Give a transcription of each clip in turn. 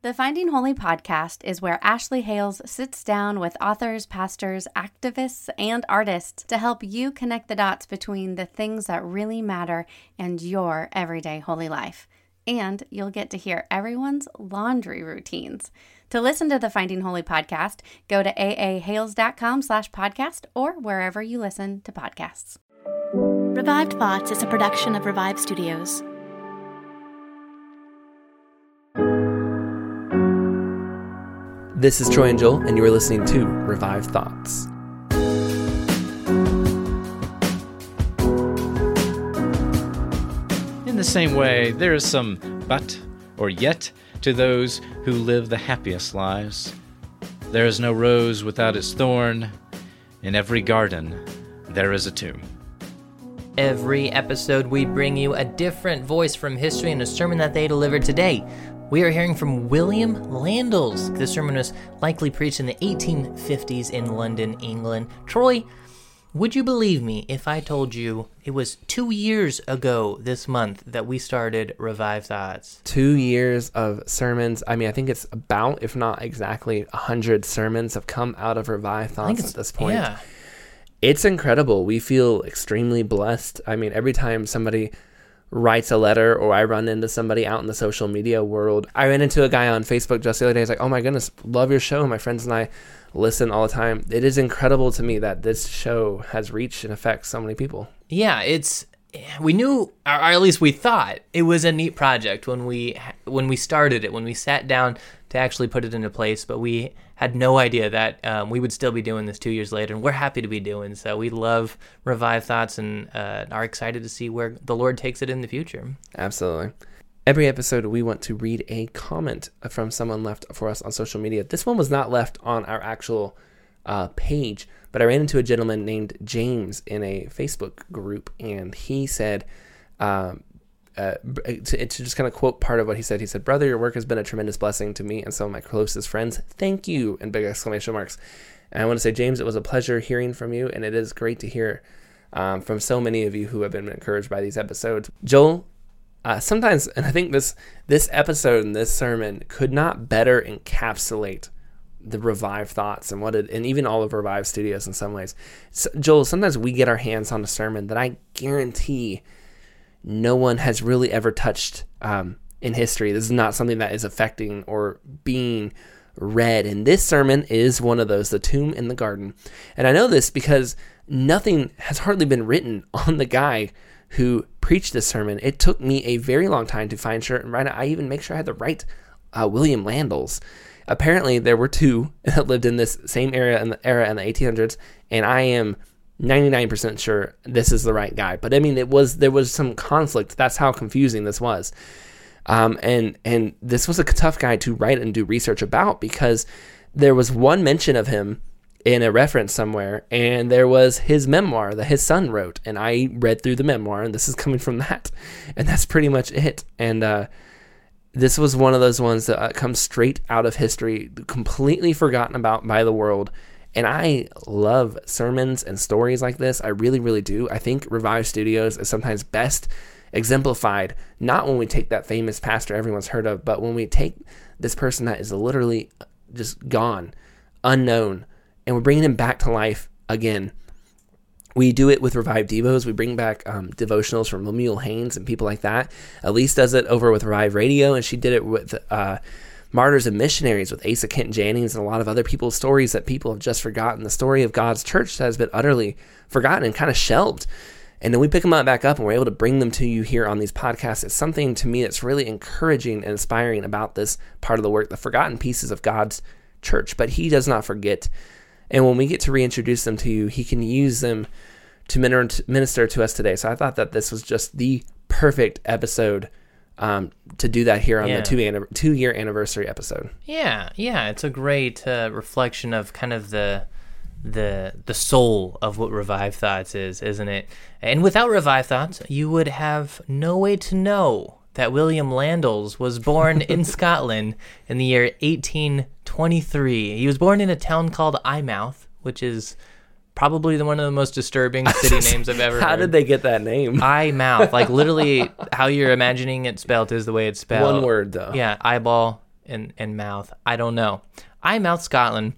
The Finding Holy podcast is where Ashley Hales sits down with authors, pastors, activists, and artists to help you connect the dots between the things that really matter and your everyday holy life. And you'll get to hear everyone's laundry routines. To listen to the Finding Holy podcast, go to aahales.com slash podcast or wherever you listen to podcasts. Revive Thoughts is a production of Revive Studios. This is Troy and Joel, and you are listening to Revive Thoughts. In the same way, there is some but or yet to those who live the happiest lives. There is no rose without its thorn. In every garden, there is a tomb. Every episode, we bring you a different voice from history and a sermon that they delivered today. We are hearing from William Landels. This sermon was likely preached in the 1850s in London, England. Troy, would you believe me if I told you it was two years ago this month that we started Revive Thoughts? Two years of sermons. I mean, I think it's about, if not exactly, 100 sermons have come out of Revive Thoughts at this point. Yeah. It's incredible. We feel extremely blessed. I mean, every time somebody writes a letter or I run into somebody out in the social media world. I ran into a guy on Facebook just the other day. He's like, oh my goodness, love your show. My friends and I listen all the time. It is incredible to me that this show has reached and affects so many people. Yeah, it's we knew or at least we thought it was a neat project when we when we started it when we sat down to actually put it into place but we had no idea that um, we would still be doing this two years later and we're happy to be doing so we love revive thoughts and uh, are excited to see where the lord takes it in the future Absolutely. Every episode, we want to read a comment from someone left for us on social media. This one was not left on our actual uh, page, but I ran into a gentleman named James in a Facebook group, and he said, um, uh, to, to just kind of quote part of what he said, he said, Brother, your work has been a tremendous blessing to me and some of my closest friends. Thank you! And big exclamation marks. And I want to say, James, it was a pleasure hearing from you, and it is great to hear um, from so many of you who have been encouraged by these episodes. Joel, uh, sometimes, and I think this this episode and this sermon could not better encapsulate the Revive thoughts and what it, and even all of Revive Studios in some ways. So, Joel, sometimes we get our hands on a sermon that I guarantee no one has really ever touched um, in history. This is not something that is affecting or being read. And this sermon is one of those, The Tomb in the Garden. And I know this because nothing has hardly been written on the guy who preached this sermon. It took me a very long time to find sure and it. I even make sure I had the right uh, William Landels. Apparently, there were two that lived in this same area in the era in the 1800s, and I am 99% sure this is the right guy. But I mean, it was there was some conflict. That's how confusing this was. Um, and and this was a tough guy to write and do research about because there was one mention of him in a reference somewhere, and there was his memoir that his son wrote, and I read through the memoir, and this is coming from that, and that's pretty much it. And uh, this was one of those ones that uh, comes straight out of history, completely forgotten about by the world. And I love sermons and stories like this. I really, really do. I think Revive Studios is sometimes best exemplified not when we take that famous pastor everyone's heard of, but when we take this person that is literally just gone, unknown, and we're bringing him back to life again. We do it with Revive Devos. We bring back um, devotionals from Lemuel Haynes and people like that. Elise does it over with Revive Radio, and she did it with uh, martyrs and missionaries with Asa Kent Jennings and a lot of other people's stories that people have just forgotten. The story of God's church has been utterly forgotten and kind of shelved. And then we pick them up back up and we're able to bring them to you here on these podcasts. It's something to me that's really encouraging and inspiring about this part of the work, the forgotten pieces of God's church. But He does not forget. And when we get to reintroduce them to you, He can use them to minister to us today. So I thought that this was just the perfect episode um, to do that here on Yeah. the two, two year anniversary episode. Yeah, yeah, it's a great uh, reflection of kind of the the the soul of what Revive Thoughts is, isn't it? And without Revive Thoughts, you would have no way to know that William Landels was born in Scotland in the year 1823. He was born in a town called Eyemouth, which is probably the, one of the most disturbing city names I've ever How heard. did they get that name? Eyemouth, like literally how you're imagining it spelled is the way it's spelled. One word, though. Yeah, eyeball and, and mouth. I don't know. Eyemouth Scotland.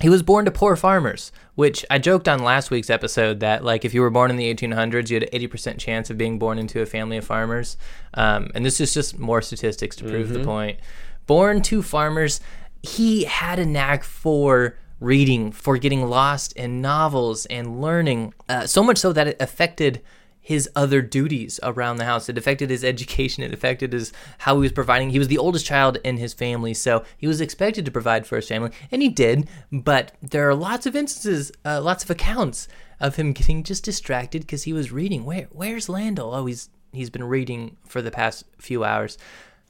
He was born to poor farmers, which I joked on last week's episode that like if you were born in the 1800s, you had an 80% chance of being born into a family of farmers. Um, and this is just more statistics to prove the point. Born to farmers, he had a knack for reading, for getting lost in novels and learning, uh, so much so that it affected his other duties around the house. It affected his education. It affected his how he was providing. He was the oldest child in his family, so he was expected to provide for his family, and he did. But there are lots of instances, uh, lots of accounts of him getting just distracted because he was reading. Where Where's Landell? Oh, he's he's been reading for the past few hours.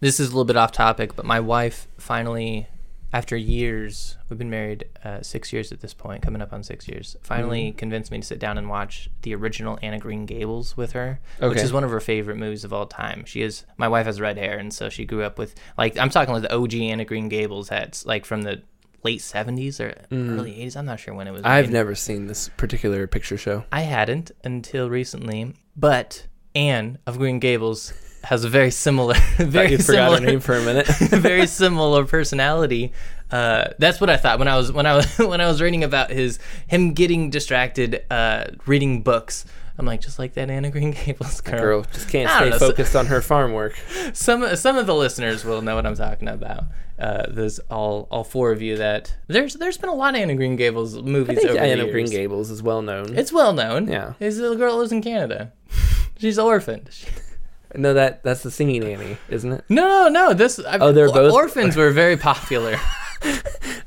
This is a little bit off topic, but my wife finally, after years, we've been married uh, six years at this point, coming up on six years, finally convinced me to sit down and watch the original Anne of Green Gables with her, which is one of her favorite movies of all time. She is, my wife has red hair, and so she grew up with, like, I'm talking like the OG Anne of Green Gables hats, like from the late 70s or early 80s. I'm not sure when it was. I've made. never seen this particular picture show. I hadn't until recently, but Anne of Green Gables has a very similar, very you similar name for a minute. very similar personality. Uh, that's what I thought when I was when I was when I was reading about his him getting distracted uh, reading books. I'm like, just like that Anne of Green Gables girl. Girl just can't stay know, so- focused on her farm work. Some some of the listeners will know what I'm talking about. Uh, there's all all four of you that there's there's been a lot of Anne of Green Gables movies. I think over the Anna years. Green Gables is well known. It's well known. Yeah. This little girl lives in Canada. She's orphaned. No, that that's the singing Annie, isn't it? No, no, this. I, Oh, they're both- orphans were very popular.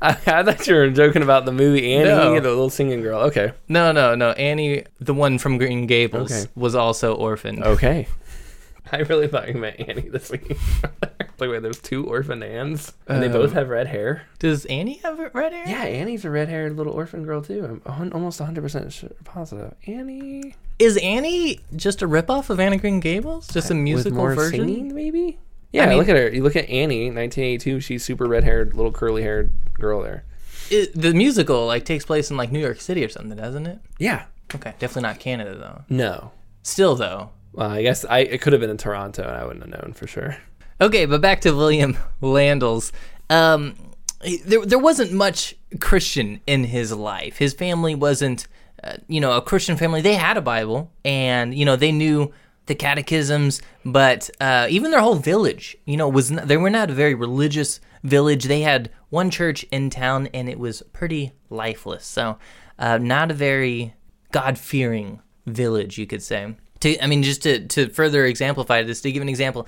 I, I thought you were joking about the movie Annie, No. the little singing girl. Okay, No, no, no. Annie, the one from Green Gables, Okay. was also orphaned. okay. I really thought you meant Annie, the singing. like, wait, there's two orphan Anns, and they both um, have red hair. Does Annie have red hair? Yeah, Annie's a red-haired little orphan girl too. I'm almost 100 percent sure, positive. Annie Is Annie just a ripoff of Anne of Green Gables? Just a uh, with musical version? singing, maybe. Yeah, mean- look at her. You look at Annie, 1982. She's super red-haired, little curly-haired girl there. It, the musical like takes place in like New York City or something, doesn't it? Yeah. Okay, definitely not Canada though. No. Still though. Well, I guess I it could have been in Toronto, and I wouldn't have known for sure. Okay, but back to William Landels. Um, there, there wasn't much Christian in his life. His family wasn't, uh, you know, a Christian family. They had a Bible, and you know, they knew the catechisms, but uh, even their whole village, you know, was not, they were not a very religious village. They had one church in town, and it was pretty lifeless. So, uh, not a very God fearing village, you could say. To, I mean, just to, to further exemplify this, to give an example,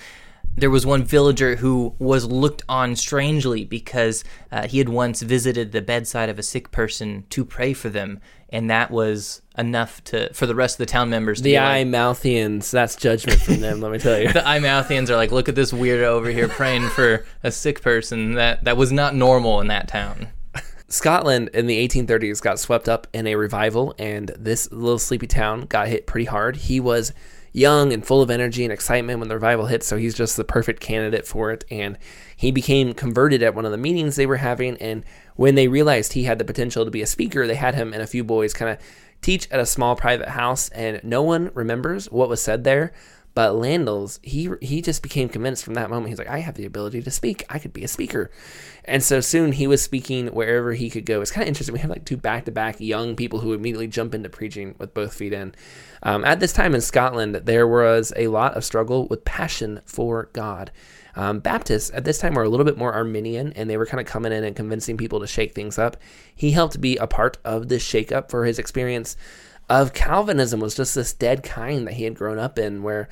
there was one villager who was looked on strangely because uh, he had once visited the bedside of a sick person to pray for them, and that was enough to for the rest of the town members to The be eye like, Mouthians, that's judgment from them, let me tell you. the Eyemouthians are like, look at this weirdo over here praying for a sick person. That that was not normal in that town. Scotland in the 1830s got swept up in a revival, and this little sleepy town got hit pretty hard. He was young and full of energy and excitement when the revival hit, so he's just the perfect candidate for it. And he became converted at one of the meetings they were having. And when they realized he had the potential to be a speaker, they had him and a few boys kind of teach at a small private house, and no one remembers what was said there. But Landels, he he just became convinced from that moment. He's like, I have the ability to speak. I could be a speaker. And so soon he was speaking wherever he could go. It's kind of interesting. We have like two back to back young people who immediately jump into preaching with both feet in. Um, at this time in Scotland, there was a lot of struggle with passion for God. Um, Baptists at this time were a little bit more Arminian, and they were kind of coming in and convincing people to shake things up. He helped be a part of this shakeup for his experience of Calvinism was just this dead kind that he had grown up in, where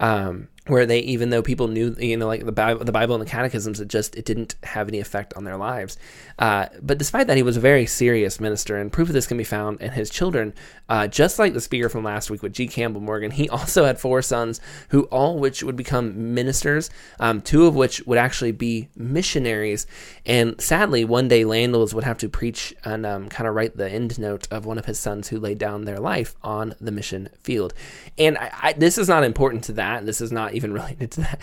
um, where they even though people knew you know like the Bible, the Bible and the catechisms, it just it didn't have any effect on their lives. Uh, but despite that, he was a very serious minister, and proof of this can be found in his children. Uh, just like the speaker from last week with G. Campbell Morgan, he also had four sons who all which would become ministers, um, two of which would actually be missionaries. And sadly, one day Landels would have to preach and um, kind of write the end note of one of his sons who laid down their life on the mission field. And I, I, this is not important to that. This is not even related to that.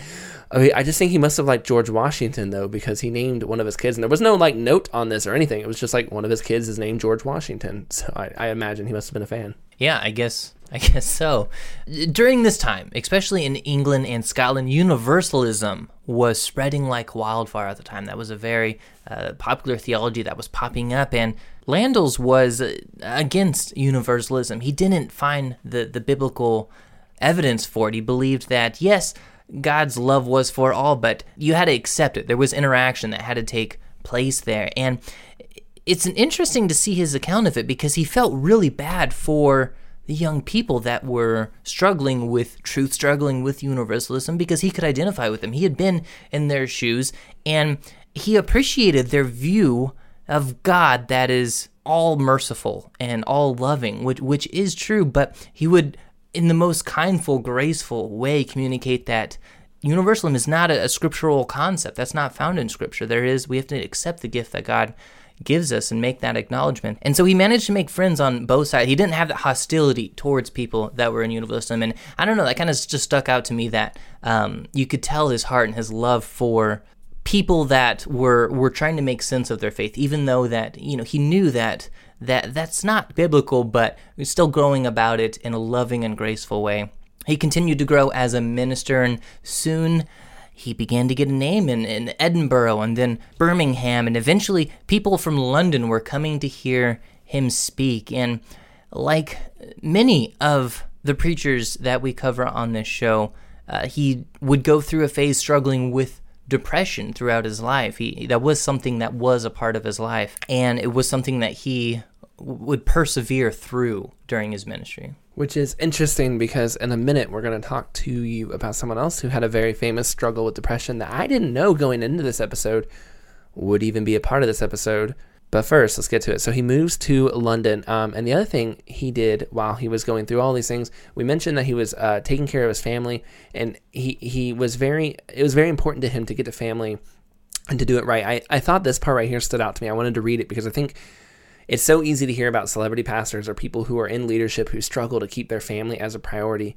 I, mean, I just think he must have liked George Washington though, because he named one of his kids, and there was no like note on this or anything. It was just like one of his kids is named George Washington. So I, I imagine he must have been a fan. Yeah, I guess I guess so. During this time, especially in England and Scotland, universalism was spreading like wildfire at the time. That was a very uh, popular theology that was popping up, and Landels was against universalism. He didn't find the, the biblical evidence for it. He believed that, yes, God's love was for all, but you had to accept it. There was interaction that had to take place there. And it's an interesting to see his account of it because he felt really bad for the young people that were struggling with truth, struggling with universalism, because he could identify with them. He had been in their shoes and he appreciated their view of God that is all merciful and all loving, which which is true, but he would in the most kindful, graceful way communicate that universalism is not a, a, scriptural concept. That's not found in scripture. There is, we have to accept the gift that God gives us and make that acknowledgement. And so he managed to make friends on both sides. He didn't have that hostility towards people that were in universalism. And I don't know, that kind of just stuck out to me that um, you could tell his heart and his love for people that were were trying to make sense of their faith even though that you know he knew that that that's not biblical, but still growing about it in a loving and graceful way. He continued to grow as a minister, and soon he began to get a name in, in Edinburgh and then Birmingham, and eventually people from London were coming to hear him speak. And like many of the preachers that we cover on this show, uh, he would go through a phase struggling with depression throughout his life. He that was something that was a part of his life, and it was something that he would persevere through during his ministry. Which is interesting because in a minute we're going to talk to you about someone else who had a very famous struggle with depression that I didn't know going into this episode would even be a part of this episode. But first, let's get to it. So he moves to London. Um, and the other thing he did while he was going through all these things, we mentioned that he was uh, taking care of his family, and he he was very. It was very important to him to get to family and to do it right. I, I thought this part right here stood out to me. I wanted to read it because I think it's so easy to hear about celebrity pastors or people who are in leadership who struggle to keep their family as a priority.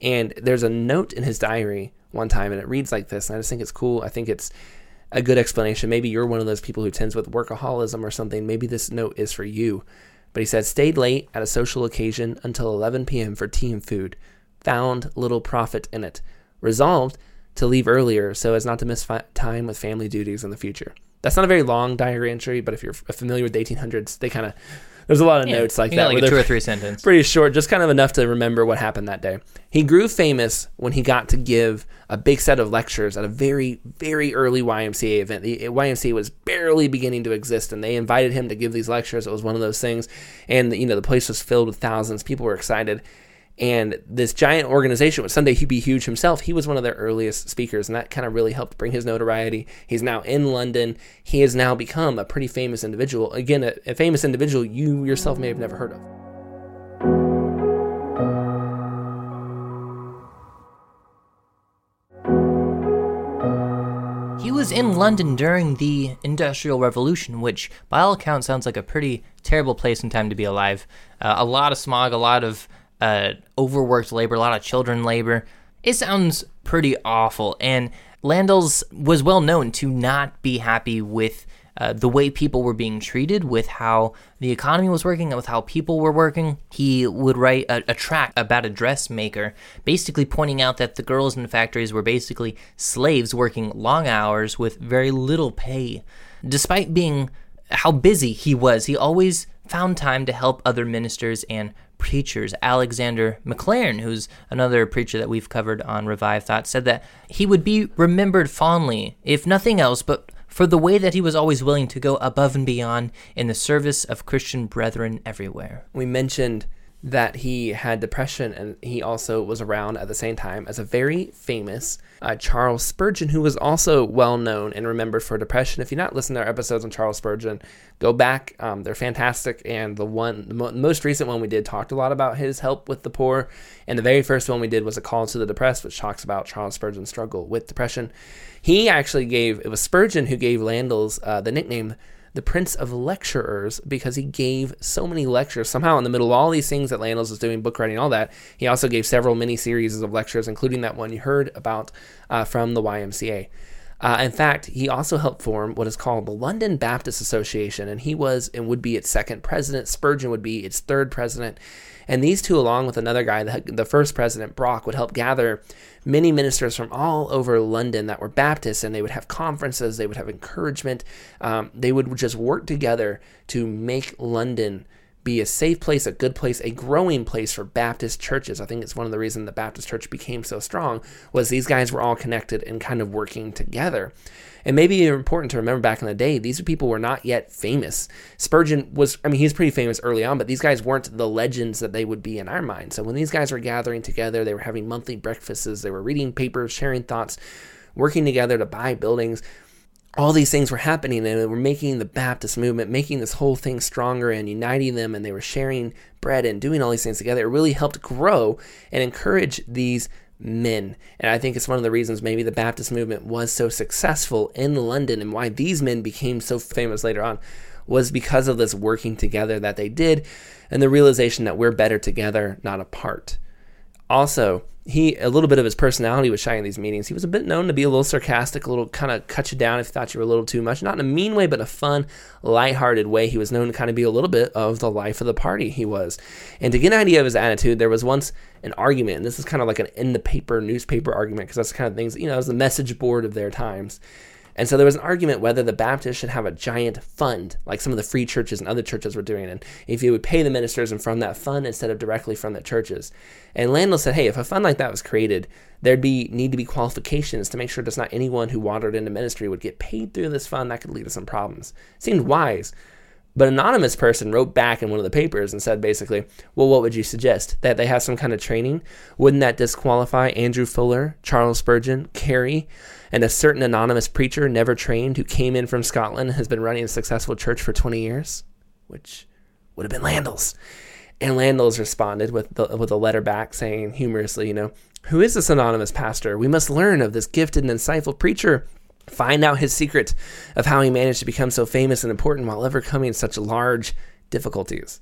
And there's a note in his diary one time, and it reads like this. And I just think it's cool. I think it's a good explanation. Maybe you're one of those people who tends with workaholism or something. Maybe this note is for you. But he said, stayed late at a social occasion until 11 p.m. for tea and food. Found little profit in it. Resolved to leave earlier so as not to miss fi- time with family duties in the future. That's not a very long diary entry, but if you're familiar with the 1800s, they kind of there's a lot of yeah, notes like that. Like two or three sentences. Pretty short, just kind of enough to remember what happened that day. He grew famous when he got to give a big set of lectures at a very, very early YMCA event. The YMCA was barely beginning to exist, and they invited him to give these lectures. It was one of those things, and you know the place was filled with thousands. People were excited, and this giant organization would someday he'd be huge himself. He was one of their earliest speakers, and that kind of really helped bring his notoriety. He's now in London. He has now become a pretty famous individual. Again, a, a famous individual you yourself may have never heard of. He was in London during the Industrial Revolution, which, by all accounts, sounds like a pretty terrible place and time to be alive. Uh, a lot of smog, a lot of uh, overworked labor, a lot of children labor. It sounds pretty awful. And Landels was well known to not be happy with uh, the way people were being treated, with how the economy was working, and with how people were working. He would write a, a tract about a dressmaker, basically pointing out that the girls in the factories were basically slaves working long hours with very little pay. Despite being how busy he was, he always found time to help other ministers and preachers. Alexander Maclaren, who's another preacher that we've covered on Revive Thought, said that he would be remembered fondly, if nothing else, but for the way that he was always willing to go above and beyond in the service of Christian brethren everywhere. We mentioned that he had depression and he also was around at the same time as a very famous uh, Charles Spurgeon, who was also well known and remembered for depression. If you're not listening to our episodes on Charles Spurgeon, go back. Um, they're fantastic. And the one, the mo- most recent one we did talked a lot about his help with the poor. And the very first one we did was a call to the depressed, which talks about Charles Spurgeon's struggle with depression. He actually gave, it was Spurgeon who gave Landels uh, the nickname the Prince of Lecturers because he gave so many lectures. Somehow, in the middle of all these things that Landels was doing, book writing, all that, he also gave several mini series of lectures, including that one you heard about uh, from the YMCA. Uh, in fact, he also helped form what is called the London Baptist Association, and he was and would be its second president. Spurgeon would be its third president. And these two, along with another guy, the, the first president, Brock, would help gather many ministers from all over London that were Baptists, and they would have conferences, they would have encouragement. Um, they would just work together to make London be a safe place, a good place, a growing place for Baptist churches. I think it's one of the reasons the Baptist church became so strong was these guys were all connected and kind of working together. And maybe important to remember back in the day, these people were not yet famous. Spurgeon was, I mean, he's pretty famous early on, but these guys weren't the legends that they would be in our mind. So when these guys were gathering together, they were having monthly breakfasts, they were reading papers, sharing thoughts, working together to buy buildings. All these things were happening and they were making the Baptist movement, making this whole thing stronger and uniting them, and they were sharing bread and doing all these things together. It really helped grow and encourage these men. And I think it's one of the reasons maybe the Baptist movement was so successful in London and why these men became so famous later on was because of this working together that they did and the realization that we're better together, not apart. Also, he a little bit of his personality was shining in these meetings. He was a bit known to be a little sarcastic, a little kind of cut you down if you thought you were a little too much. Not in a mean way, but a fun, lighthearted way. He was known to kind of be a little bit of the life of the party he was. And to get an idea of his attitude, there was once an argument, and this is kind of like an in the paper newspaper argument because that's the kind of things, you know, it was the message board of their times. And so there was an argument whether the Baptists should have a giant fund, like some of the free churches and other churches were doing, and if you would pay the ministers and from that fund instead of directly from the churches. And Landels said, hey, if a fund like that was created, there'd be need to be qualifications to make sure there's not anyone who wandered into ministry would get paid through this fund. That could lead to some problems. It Seemed wise. But an anonymous person wrote back in one of the papers and said basically, well, what would you suggest? That they have some kind of training? Wouldn't that disqualify Andrew Fuller, Charles Spurgeon, Carey, and a certain anonymous preacher never trained who came in from Scotland and has been running a successful church for 20 years? Which would have been Landels. And Landels responded with, the, with a letter back saying humorously, you know, who is this anonymous pastor? We must learn of this gifted and insightful preacher Find out his secret of how he managed to become so famous and important while overcoming such large difficulties.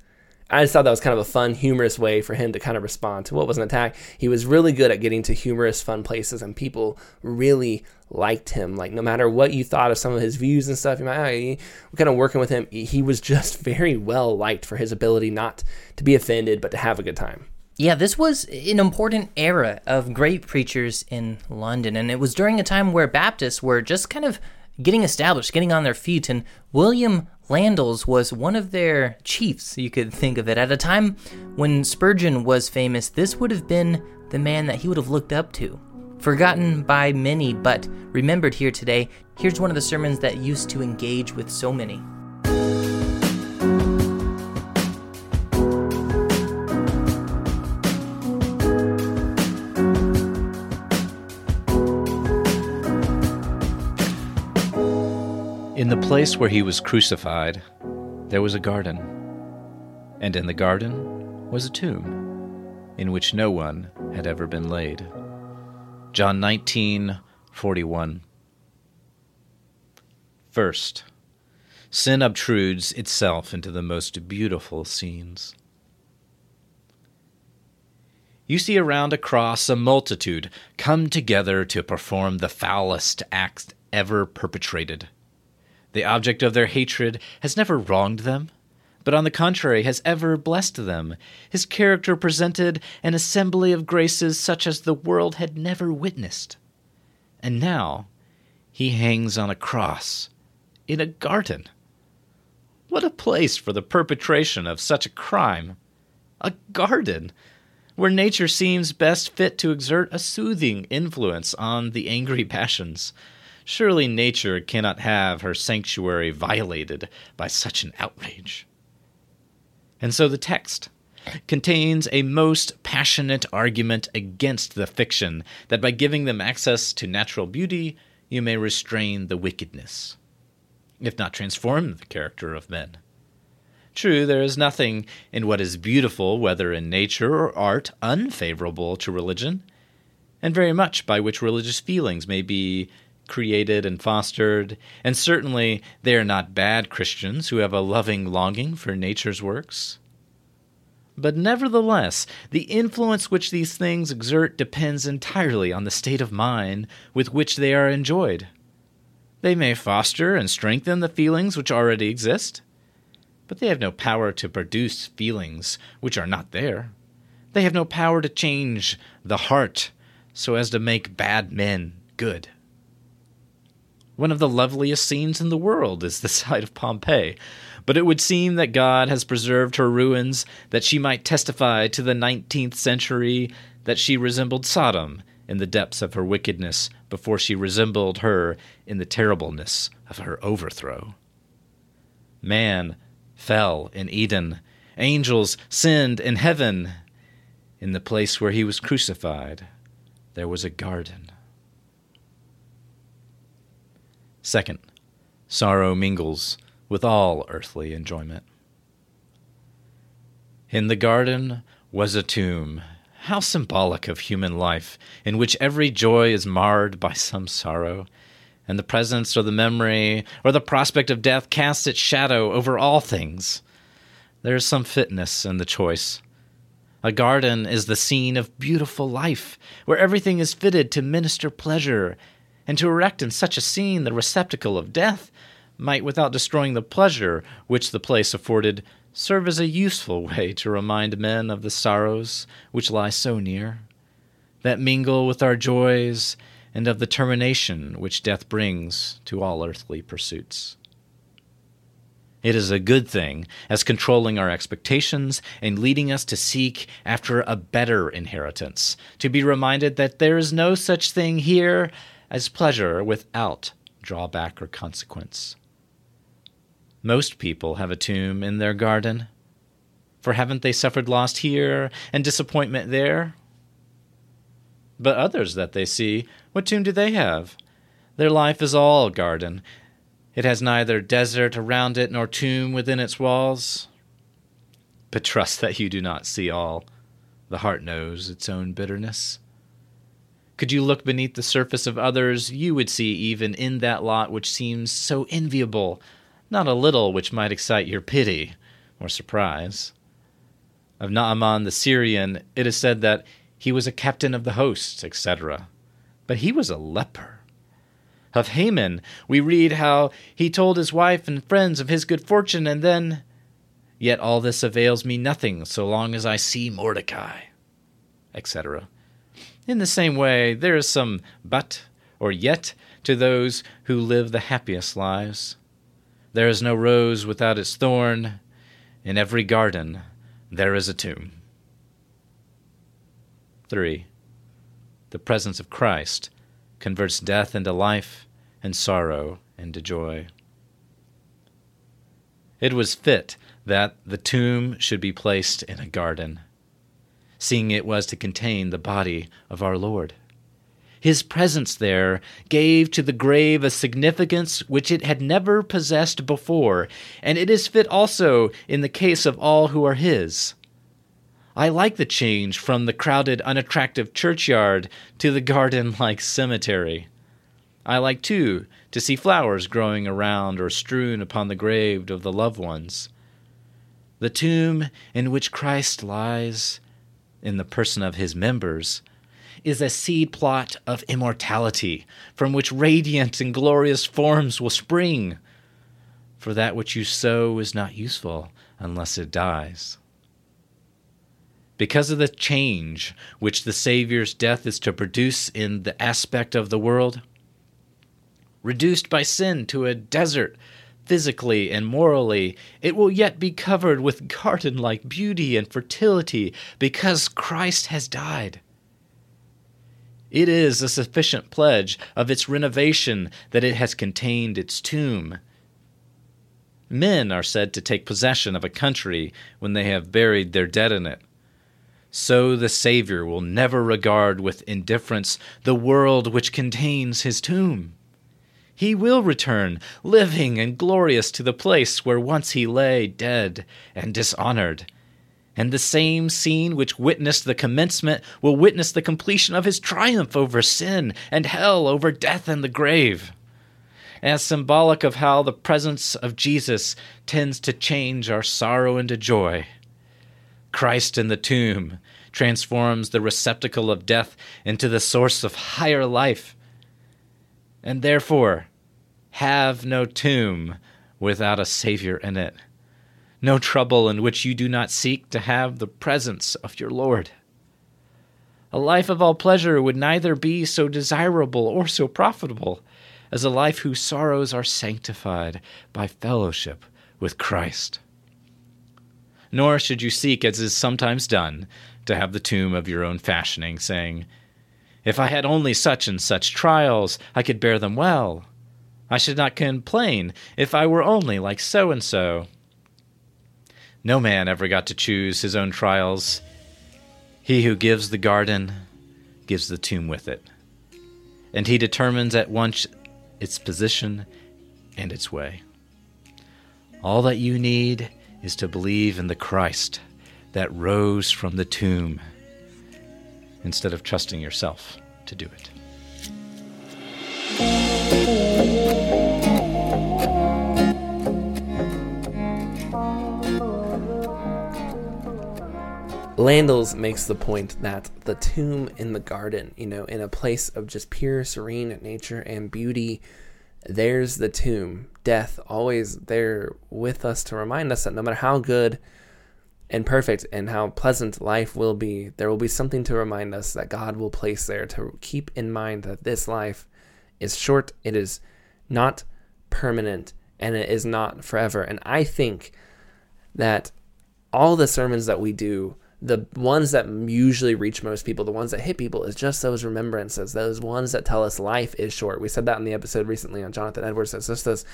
I just thought that was kind of a fun, humorous way for him to kind of respond to what was an attack. He was really good at getting to humorous, fun places, and people really liked him. Like, no matter what you thought of some of his views and stuff, you might, oh, kind of working with him, he was just very well liked for his ability not to be offended, but to have a good time. Yeah, this was an important era of great preachers in London, and it was during a time where Baptists were just kind of getting established, getting on their feet, and William Landels was one of their chiefs, you could think of it. At a time when Spurgeon was famous, this would have been the man that he would have looked up to. Forgotten by many, but remembered here today, here's one of the sermons that used to engage with so many. Place where he was crucified, there was a garden, and in the garden was a tomb, in which no one had ever been laid. John 19, 41. First, sin obtrudes itself into the most beautiful scenes. You see around a cross a multitude come together to perform the foulest act ever perpetrated. The object of their hatred has never wronged them, but on the contrary has ever blessed them. His character presented an assembly of graces such as the world had never witnessed. And now he hangs on a cross in a garden. What a place for the perpetration of such a crime! A garden! Where nature seems best fit to exert a soothing influence on the angry passions. Surely nature cannot have her sanctuary violated by such an outrage. And so the text contains a most passionate argument against the fiction that by giving them access to natural beauty, you may restrain the wickedness, if not transform the character of men. True, there is nothing in what is beautiful, whether in nature or art, unfavorable to religion, and very much by which religious feelings may be created and fostered, and certainly they are not bad Christians who have a loving longing for nature's works. But nevertheless, the influence which these things exert depends entirely on the state of mind with which they are enjoyed. They may foster and strengthen the feelings which already exist, but they have no power to produce feelings which are not there. They have no power to change the heart so as to make bad men good. One of the loveliest scenes in the world is the sight of Pompeii, but it would seem that God has preserved her ruins that she might testify to the nineteenth century that she resembled Sodom in the depths of her wickedness before she resembled her in the terribleness of her overthrow. Man fell in Eden, angels sinned in heaven. In the place where he was crucified, there was a garden. Second, sorrow mingles with all earthly enjoyment. In the garden was a tomb. How symbolic of human life, in which every joy is marred by some sorrow, and the presence or the memory or the prospect of death casts its shadow over all things. There is some fitness in the choice. A garden is the scene of beautiful life, where everything is fitted to minister pleasure and to erect in such a scene the receptacle of death might, without destroying the pleasure which the place afforded, serve as a useful way to remind men of the sorrows which lie so near, that mingle with our joys, and of the termination which death brings to all earthly pursuits. It is a good thing as controlling our expectations and leading us to seek after a better inheritance, to be reminded that there is no such thing here as pleasure without drawback or consequence. Most people have a tomb in their garden, for haven't they suffered loss here and disappointment there? But others that they see, what tomb do they have? Their life is all garden. It has neither desert around it nor tomb within its walls. But trust that you do not see all. The heart knows its own bitterness. Could you look beneath the surface of others, you would see even in that lot which seems so enviable, not a little which might excite your pity or surprise. Of Naaman the Syrian, it is said that he was a captain of the host, etc. But he was a leper. Of Haman, we read how he told his wife and friends of his good fortune, and then, Yet all this avails me nothing so long as I see Mordecai, etc. In the same way, there is some but or yet to those who live the happiest lives. There is no rose without its thorn. In every garden there is a tomb. 3. The presence of Christ converts death into life and sorrow into joy. It was fit that the tomb should be placed in a garden seeing it was to contain the body of our Lord. His presence there gave to the grave a significance which it had never possessed before, and it is fit also in the case of all who are his. I like the change from the crowded, unattractive churchyard to the garden like cemetery. I like, too, to see flowers growing around or strewn upon the grave of the loved ones. The tomb in which Christ lies in the person of his members, is a seed plot of immortality from which radiant and glorious forms will spring. For that which you sow is not useful unless it dies. Because of the change which the Saviour's death is to produce in the aspect of the world, reduced by sin to a desert physically and morally, it will yet be covered with garden like beauty and fertility because Christ has died. It is a sufficient pledge of its renovation that it has contained its tomb. Men are said to take possession of a country when they have buried their dead in it. So the Savior will never regard with indifference the world which contains his tomb. He will return, living and glorious, to the place where once he lay dead and dishonored and the same scene which witnessed the commencement will witness the completion of his triumph over sin and hell, over death and the grave. As symbolic of how the presence of Jesus tends to change our sorrow into joy, Christ in the tomb transforms the receptacle of death into the source of higher life. And therefore, have no tomb without a Savior in it no trouble in which you do not seek to have the presence of your Lord. A life of all pleasure would neither be so desirable or so profitable as a life whose sorrows are sanctified by fellowship with Christ. Nor should you seek, as is sometimes done, to have the tomb of your own fashioning, saying, If I had only such and such trials, I could bear them well. I should not complain if I were only like so and so. No man ever got to choose his own trials. He who gives the garden gives the tomb with it, and he determines at once its position and its way. All that you need is to believe in the Christ that rose from the tomb instead of trusting yourself to do it. Landels makes the point that the tomb in the garden, you know, in a place of just pure, serene nature and beauty, there's the tomb. Death always there with us to remind us that no matter how good and perfect and how pleasant life will be, there will be something to remind us that God will place there to keep in mind that this life is short, it is not permanent, and it is not forever. And I think that all the sermons that we do the ones that usually reach most people, the ones that hit people, is just those remembrances, those ones that tell us life is short. We said that in the episode recently on Jonathan Edwards. It's just those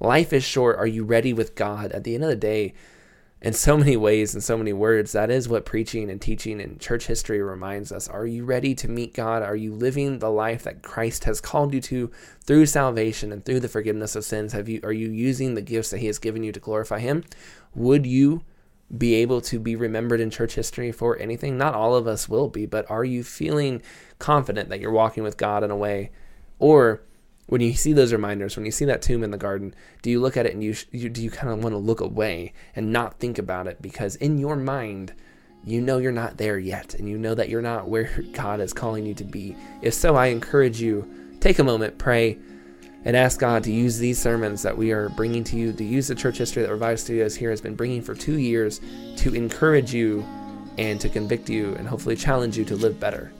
life is short. Are you ready with God? At the end of the day, in so many ways and so many words, that is what preaching and teaching and church history reminds us. Are you ready to meet God? Are you living the life that Christ has called you to through salvation and through the forgiveness of sins? Have you are you using the gifts that He has given you to glorify Him? Would you be able to be remembered in church history for anything. Not all of us will be, but are you feeling confident that you're walking with God in a way? Or when you see those reminders, when you see that tomb in the garden, do you look at it and you, you do you kind of want to look away and not think about it because in your mind you know you're not there yet and you know that you're not where God is calling you to be. If so, I encourage you take a moment, pray, and ask God to use these sermons that we are bringing to you, to use the church history that Revive Studios here has been bringing for two years to encourage you and to convict you and hopefully challenge you to live better.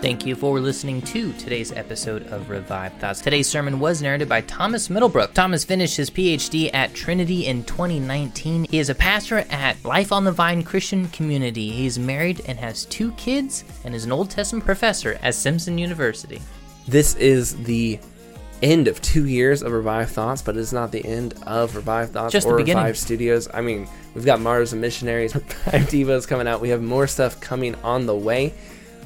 Thank you for listening to today's episode of Revive Thoughts. Today's sermon was narrated by Thomas Middlebrook. Thomas finished his PhD at Trinity in 2019. He is a pastor at Life on the Vine Christian Community. He is married and has two kids and is an Old Testament professor at Simpson University. This is the end of two years of Revive Thoughts, but it's not the end of Revive Thoughts Just or. Revive Studios. I mean, we've got Martyrs and Missionaries, Revive Devos coming out. We have more stuff coming on the way.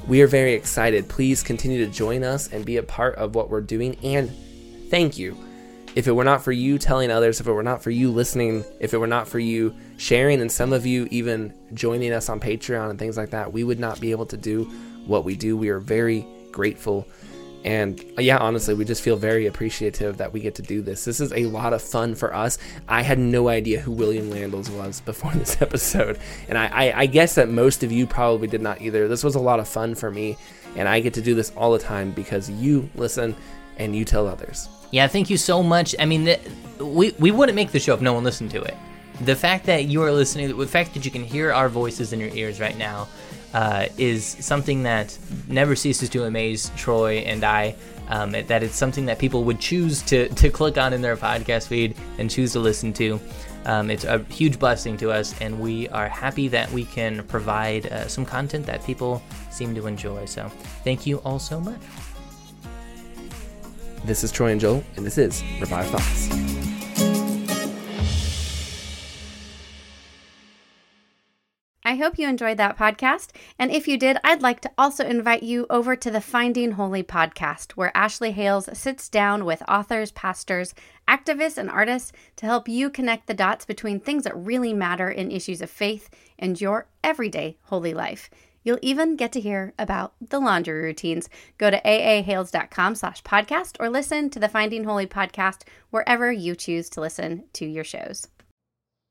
We are very excited. Please continue to join us and be a part of what we're doing. And thank you. If it were not for you telling others, if it were not for you listening, if it were not for you sharing, and some of you even joining us on Patreon and things like that, we would not be able to do what we do. We are very grateful and yeah, honestly, we just feel very appreciative that we get to do this. This is a lot of fun for us. I had no idea who William Landels was before this episode. And I, I, I, guess that most of you probably did not either. This was a lot of fun for me. And I get to do this all the time because you listen and you tell others. Yeah, thank you so much. I mean, we, we wouldn't make the show if no one listened to it. the fact that you are listening, the fact that you can hear our voices in your ears right now, uh, is something that never ceases to amaze Troy and I. Um, that it's something that people would choose to, to click on in their podcast feed and choose to listen to. Um, it's a huge blessing to us, and we are happy that we can provide uh, some content that people seem to enjoy. So, thank you all so much. This is Troy and Joel, and this is Revive Thoughts. I hope you enjoyed that podcast. And if you did, I'd like to also invite you over to the Finding Holy podcast, where Ashley Hales sits down with authors, pastors, activists, and artists to help you connect the dots between things that really matter in issues of faith and your everyday holy life. You'll even get to hear about the laundry routines. Go to aahales.com slash podcast or listen to the Finding Holy podcast wherever you choose to listen to your shows.